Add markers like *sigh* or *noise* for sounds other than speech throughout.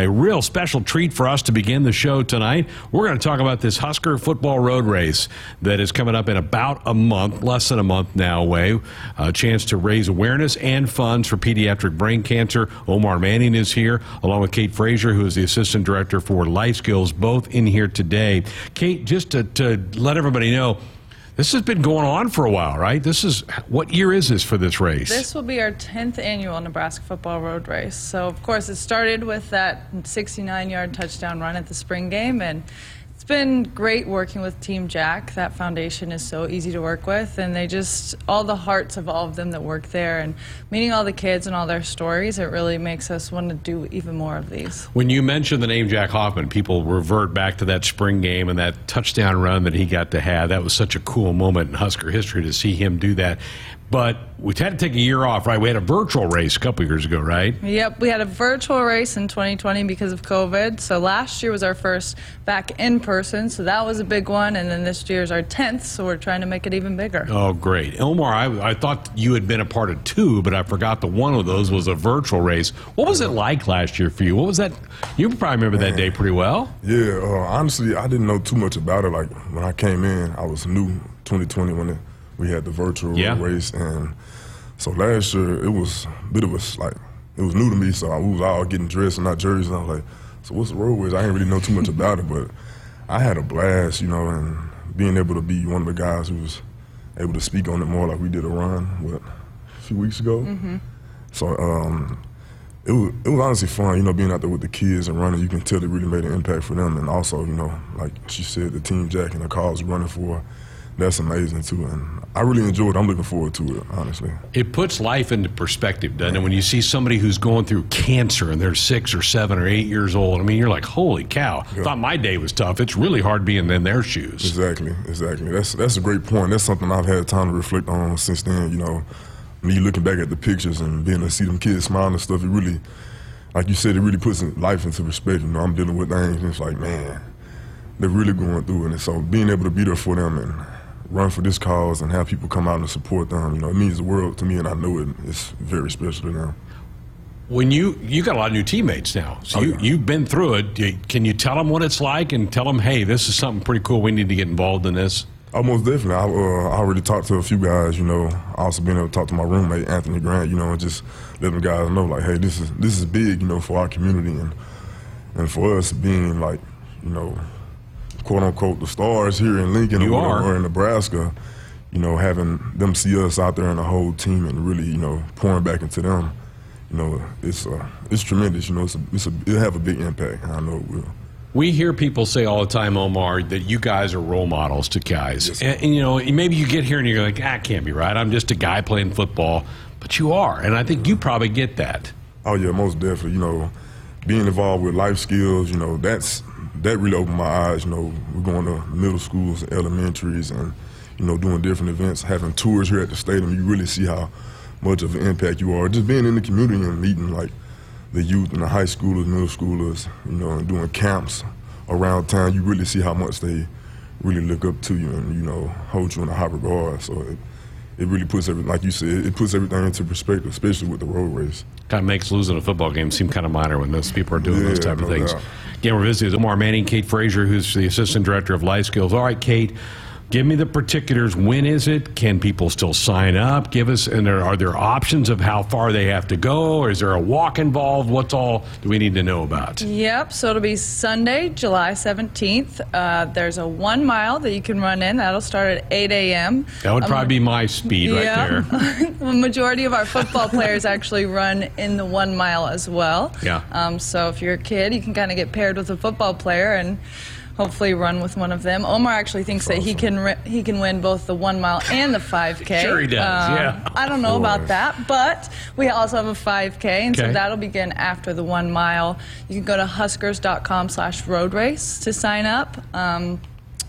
a real special treat for us to begin the show tonight. We're going to talk about this Husker football road race that is coming up in about a month, less than a month now away. A chance to raise awareness and funds for pediatric brain cancer. Omar Manning is here, along with Kate Frazier, who is the assistant director for Life Skills, both in here today. Kate, just to, to let everybody know, this has been going on for a while, right? This is what year is this for this race? This will be our 10th annual Nebraska Football Road Race. So, of course, it started with that 69 yard touchdown run at the spring game, and been great working with Team Jack. That foundation is so easy to work with, and they just, all the hearts of all of them that work there, and meeting all the kids and all their stories, it really makes us want to do even more of these. When you mention the name Jack Hoffman, people revert back to that spring game and that touchdown run that he got to have. That was such a cool moment in Husker history to see him do that. But we had to take a year off, right? We had a virtual race a couple years ago, right? Yep, we had a virtual race in 2020 because of COVID. So last year was our first back in person, so that was a big one. And then this year is our 10th, so we're trying to make it even bigger. Oh, great. Omar, I, I thought you had been a part of two, but I forgot that one of those was a virtual race. What was it like last year for you? What was that? You probably remember that day pretty well. Yeah, uh, honestly, I didn't know too much about it. Like when I came in, I was new 2020 when it, we had the virtual Yeah. race, and so last year it was a bit of a like it was new to me. So I was all getting dressed in our jerseys, and I was like, "So what's the road race?" I didn't really know too much about it, but I had a blast, you know, and being able to be one of the guys who was able to speak on it more, like we did a run what a few weeks ago. So um, it was it was honestly fun, you know, being out there with the kids and running. You can tell it really made an impact for them, and also, you know, like she said, the team Jack and the cause running for, that's amazing too. And I really enjoyed. it. I'm looking forward to it, honestly. It puts life into perspective, doesn't it? When you see somebody who's going through cancer and they're six or seven or eight years old, I mean, you're like, holy cow. Yeah. Thought my day was tough. It's really hard being in their shoes. Exactly, exactly. That's that's a great point. That's something I've had time to reflect on since then. You know, you looking back at the pictures and being able to see them kids smiling and stuff, it really, like you said, it really puts life into perspective. You know, I'm dealing with things, and it's like, man, they're really going through it. And so being able to be there for them and run for this cause and have people come out and support them, you know, it means the world to me, and I know it. It's very special to them. When you you got a lot of new teammates now, so Oh, you yeah. you've been through it. You- Can you tell them what it's like and tell them, hey, this is something pretty cool. We need to get involved in this. Oh, most definitely. I, uh, I already talked to a few guys, you know. I also been able to talk to my roommate Anthony Grant, you know, and just let them guys know, like, hey, this is this is big, you know, for our community and and for us being like, you know, quote unquote the stars here in Lincoln or, or in Nebraska, you know, having them see us out there and the whole team and really, you know, pouring back into them, you know, it's uh, it's tremendous. You know, it's a, it's a it'll have a big impact. I know it will. We hear people say all the time, Omar, that you guys are role models to guys. Yes. and, and, you know, maybe you get here and you're like, ah, can't be right. I'm just a guy playing football. But you are. And I think you probably get that. Oh yeah, most definitely. You know, being involved with life skills, you know, that's that really opened my eyes. You know, we're going to middle schools, and elementaries, and you know, doing different events, having tours here at the stadium. You really see how much of an impact you are. Just being in the community and meeting like the youth and the high schoolers, middle schoolers, you know, and doing camps around town. You really see how much they really look up to you and you know hold you in a high regard. So it, it really puts every, like you said, it puts everything into perspective, especially with the road race. Kind of makes losing a football game seem kind of minor when those people are doing those Yeah, type of things. doubt. Again, we're visiting Omar Manning, Kate Frazier, who's the assistant director of Life Skills. All right, Kate, give me the particulars. When is it? Can people still sign up? Give us, and there, are there options of how far they have to go? Or is there a walk involved? What's all do we need to know about? Yep, so it'll be Sunday, July 17th. Uh, there's a one mile that you can run in. That'll start at 8 a.m. That would probably be my speed right there. *laughs* the majority of our football *laughs* players actually run in the one mile as well. Yeah. Um, so if you're a kid, you can kind of get paired with a football player and hopefully run with one of them. Omar actually thinks that he can ri- he can win both the one mile and the 5K. Sure he does, yeah. I don't know about that, but we also have a 5K, and Okay. so that'll begin after the one mile. You can go to huskers.com/slash road race to sign up. Um,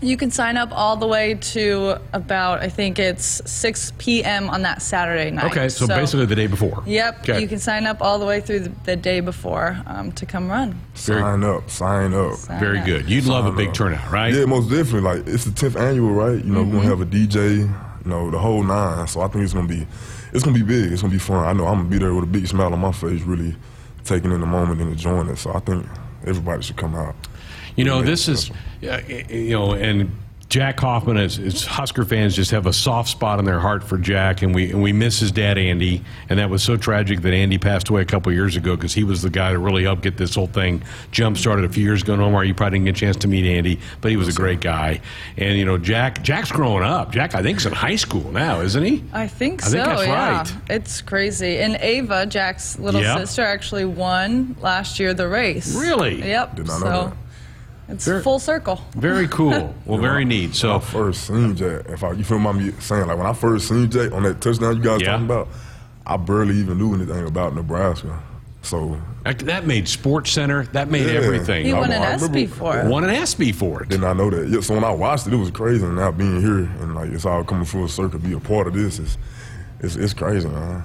you can sign up all the way to about I think it's 6 p.m. on that Saturday night. Okay, so, basically the day before. Yep, Okay. you can sign up all the way through the, the day before um, to come run. Very- Sign up, sign up. Sign Very up. good. You'd love a big up. turnout, right? Yeah, most definitely. Like it's the tenth annual, right? You know, we're gonna have a DJ, you know, the whole nine. So I think it's gonna be, it's gonna be big. It's gonna be fun. I know I'm gonna be there with a big smile on my face, really taking in the moment and enjoying it. So I think everybody should come out. You know, this is, uh, you know, and Jack Hoffman, as, as Husker fans, just have a soft spot in their heart for Jack, and we and we miss his dad, Andy, and that was so tragic that Andy passed away a couple years ago because he was the guy that really helped get this whole thing jump started a few years ago. Omar, you probably didn't get a chance to meet Andy, but he was a great guy, and you know, Jack Jack's growing up. Jack, I think, is in high school now, isn't he? I think I so. think that's yeah, right. it's crazy. And Ava, Jack's little Yep. sister, actually won last year the race. Really? Yep. Did not know that. It's Very- full circle. Very cool. *laughs* Well, very neat. When I So, first seen Jay, if I, you feel me saying, like when I first seen Jay on that touchdown you guys Yeah. talking about, I barely even knew anything about Nebraska. So that made Sports Center. That made Yeah. everything. He I- won an I remember- ESPY for it. Won an ESPY for it. did not I know that. Yeah, so when I watched it, it was crazy. And now being here and like it's all coming full circle, be a part of this is it's, it's crazy, man.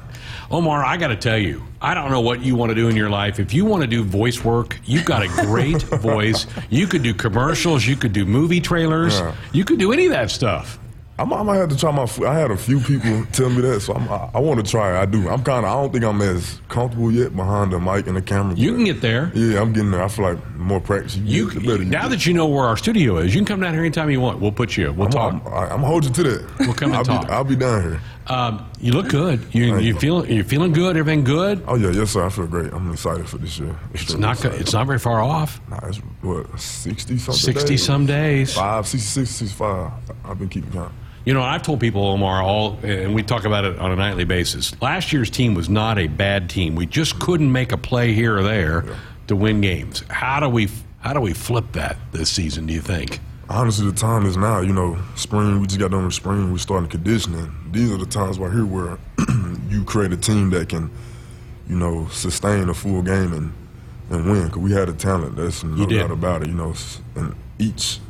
Omar, I got to tell you, I don't know what you want to do in your life. If you want to do voice work, you've got a great *laughs* voice. You could do commercials, you could do movie trailers, Yeah. you could do any of that stuff. I might, I might have to try my. I had a few people tell me that, so I'm, I, I want to try it. I do. I'm kind of. I don't think I'm as comfortable yet behind the mic and the camera. You can get there. Yeah, I'm getting there. I feel like more practice you, You better you now get. that you know where our studio is, you can come down here anytime you want. We'll put you. We'll I'm, talk. I'm, I'm gonna hold you to that. We'll come and I'll talk. Be, I'll be down here. Um, you look good. You you you. feeling you feeling good? Everything good? Oh yeah, yes sir. I feel great. I'm excited for this year. It's not go- it's not very far off. Nah, it's what sixty something. 60 days? some days. Five, 66, 65. I've been keeping count. You know, I've told people, Omar, all, and we talk about it on a nightly basis. Last year's team was not a bad team. We just couldn't make a play here or there to win games. How do we how do we flip that this season? Do you think? Honestly, the time is now. You know, spring. We just got done with spring. We're starting conditioning. These are the times right here where *clears throat* you create a team that can, you know, sustain a full game and and win. Cause we had the talent. That's no did. doubt about it. You know, in each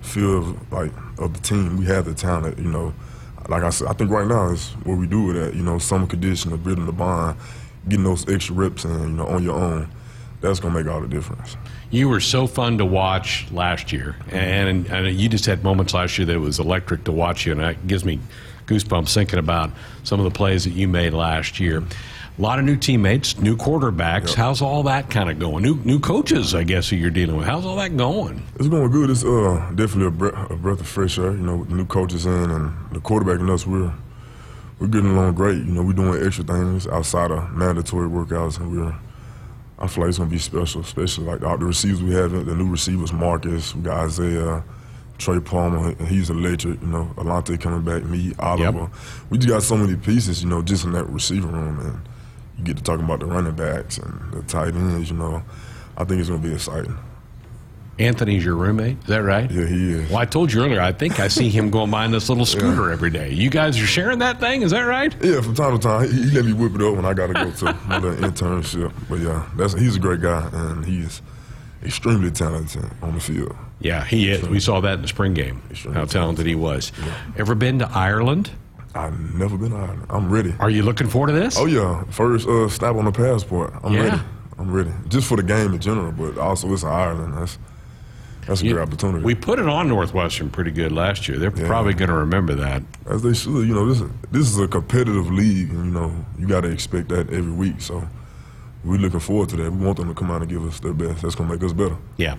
field of, like of the team, we have the talent. You know, like I said, I think right now is what we do it at. You know, summer conditioning, building the bond, getting those extra reps and You know, on your own. That's gonna make all the difference. You were so fun to watch last year, and, and you just had moments last year that it was electric to watch you, and it gives me goosebumps thinking about some of the plays that you made last year. A lot of new teammates, new quarterbacks. How's all that kind of going? New new coaches, I guess, who you're dealing with. How's all that going? It's going good. It's uh, definitely a breath, a breath of fresh air. You know, with the new coaches in and the quarterback and us, we're we're getting along great. You know, we're doing extra things outside of mandatory workouts, and we're. I feel like it's gonna be special, especially like all the receivers we have. The new receivers, Marcus, we got Isaiah, Trey Palmer, he's electric. You know, Alante coming back, me, Oliver. We just got so many pieces. You know, just in that receiver room, and you get to talking about the running backs and the tight ends. You know, I think it's gonna be exciting. Anthony's your roommate, is that right? Yeah, he is. Well, I told you earlier, I think I see him going behind this little *laughs* scooter every day. You guys are sharing that thing, is that right? Yeah, from time to time, he, he let me whip it up when I got to go to *laughs* my little internship. But yeah, that's he's a great guy, and he's extremely talented on the field. Yeah, he is. We saw that in the spring game, Sure. how talented he was. Ever been to Ireland? I've never been out. I'm ready. Are you looking forward to this? Oh yeah, first uh, stop on the passport. I'm Yeah. ready. I'm ready. Just for the game in general, but also it's Ireland. That's that's a You- great opportunity. We put it on Northwestern pretty good last year. They're Yeah. probably going to remember that. As they should. You know, this this is a competitive league, you know you got to expect that every week. So we're looking forward to that. We want them to come out and give us their best. That's gonna make us better. Yeah.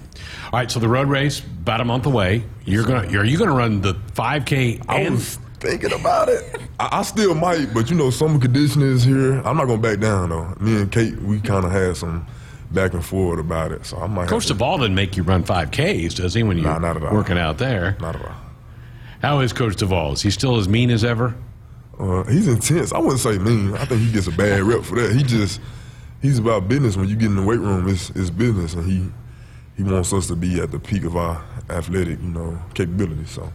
All right. So the road race about a month away. You're gonna. Are you gonna run the 5K I and was thinking about it. I, I still might, but you know, summer conditioning is here. I'm not gonna back down though. Me and Kate, we kind of had some back and forward about it, so I might. Coach Duval didn't make you run 5Ks, does he? When you're Nah, not at all. working out there. not at all. How is Coach Duval? Is he still as mean as ever? Uh, he's intense. I wouldn't say mean. I think he gets a bad rep for that. He just he's about business. When you get in the weight room, it's, it's business, and he he wants us to be at the peak of our athletic, you know, capabilities. So.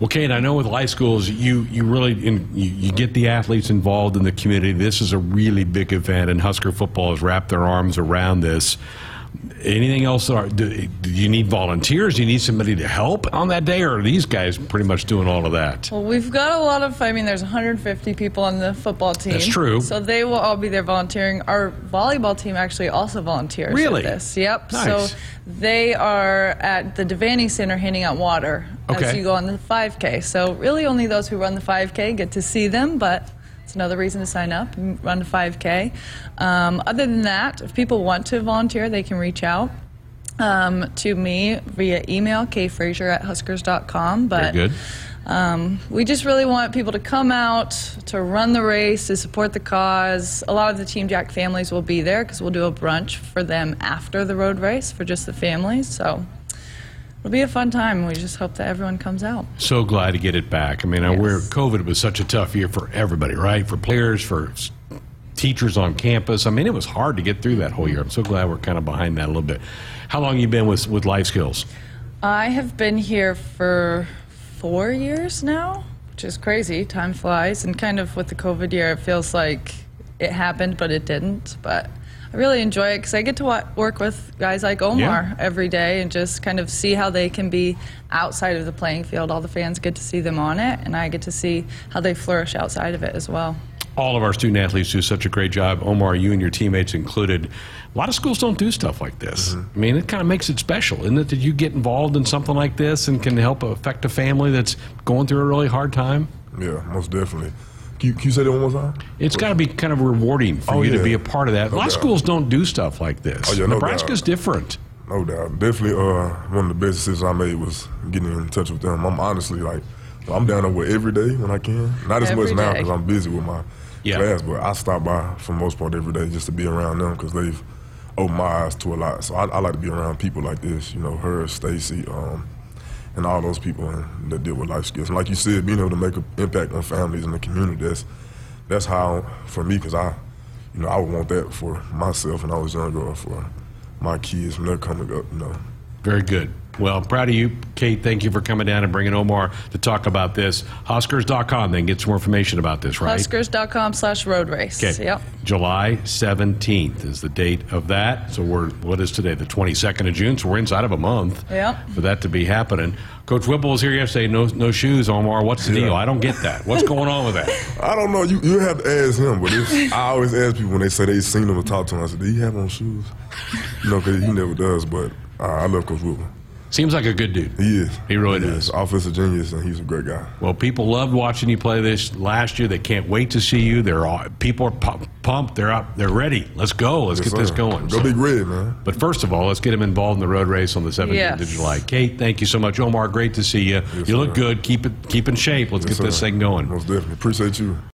Well, Kate, I know with life skills, you you really in, you, you get the athletes involved in the community. This is a really big event, and Husker football has wrapped their arms around this. Anything else? That are, do, do you need volunteers? Do you need somebody to help on that day, or are these guys pretty much doing all of that? Well, we've got a lot of, I mean, there's 150 people on the football team. That's true. So they will all be there volunteering. Our volleyball team actually also volunteers Really? this. Yep. Nice. So they are at the Devaney Center handing out water Okay. as you go on the 5K. So really only those who run the 5K get to see them, but It's another reason to sign up and run the 5K. Um, other than that, if people want to volunteer, they can reach out um, to me via email, kfrazier at huskers.com. But um, we just really want people to come out to run the race, to support the cause. A lot of the Team Jack families will be there because we'll do a brunch for them after the road race for just the families. So it'll be a fun time. We just hope that everyone comes out. So glad to get it back. I mean, I we're, COVID was such a tough year for everybody, right? For players, for teachers on campus. I mean, it was hard to get through that whole year. I'm so glad we're kind of behind that a little bit. How long you been with with Life Skills? I have been here for four years now, which is crazy. Time flies. And kind of with the COVID year, it feels like it happened, but it didn't. But I really enjoy it because I get to wa- work with guys like Omar Yeah. every day and just kind of see how they can be outside of the playing field. All the fans get to see them on it, and I get to see how they flourish outside of it as well. All of our student athletes do such a great job. Omar, you and your teammates included. A lot of schools don't do stuff like this. Mm-hmm. I mean, it kind of makes it special, isn't it? That you get involved in something like this and can help affect a family that's going through a really hard time. Yeah, most definitely. Can you, can you say that one more time? It's got to be kind of rewarding for Oh, you to be a part of that. a No lot of schools don't do stuff like this. Oh, yeah, no Nebraska's doubt. different. No doubt. Definitely uh, one of the best decisions I made was getting in touch with them. I'm honestly like, I'm down there with every day when I can. Not as Every much now because I'm busy with my Yeah. class, but I stop by for the most part every day just to be around them because they've opened my eyes to a lot. So I, I like to be around people like this, you know, her, Stacy, um, and all those people that deal with life skills. And like you said, being able to make an impact on families and the community, that's, that's how, for me, because I, you know, I would want that for myself when I was younger or for my kids when they're coming up, you know. Very good. Well, I'm proud of you, Kate. Thank you for coming down and bringing Omar to talk about this. Huskers.com, then get some more information about this, right? Huskers.com slash road race. Okay. Yep. July 17th is the date of that. So we're, what is today? The 22nd of June. So we're inside of a month Yep. for that to be happening. Coach Whipple was here yesterday. No, no shoes, Omar. What's the Yeah. deal? I don't get that. What's going on with that? *laughs* I don't know. You you have to ask him, but if, I always ask people when they say they've seen him or talked to him. I said, "Do you have on shoes?" *laughs* You know, because he never does. But uh, I love Coach Whipple. Seems like a good dude. He is. He really he does. Is. Offensive genius, and he's a great guy. Well, people loved watching you play this last year. They can't wait to see you. They're all, people are pu- pumped. They're up. They're ready. Let's go. Let's Yes, get this going. Go So- big red, man. But first of all, let's get him involved in the road race on the 17th of July. Kate, thank you so much. Omar, great to see you. you look sir. good. Keep it keep in shape. Let's Yes, get this thing going. Most definitely. Appreciate you.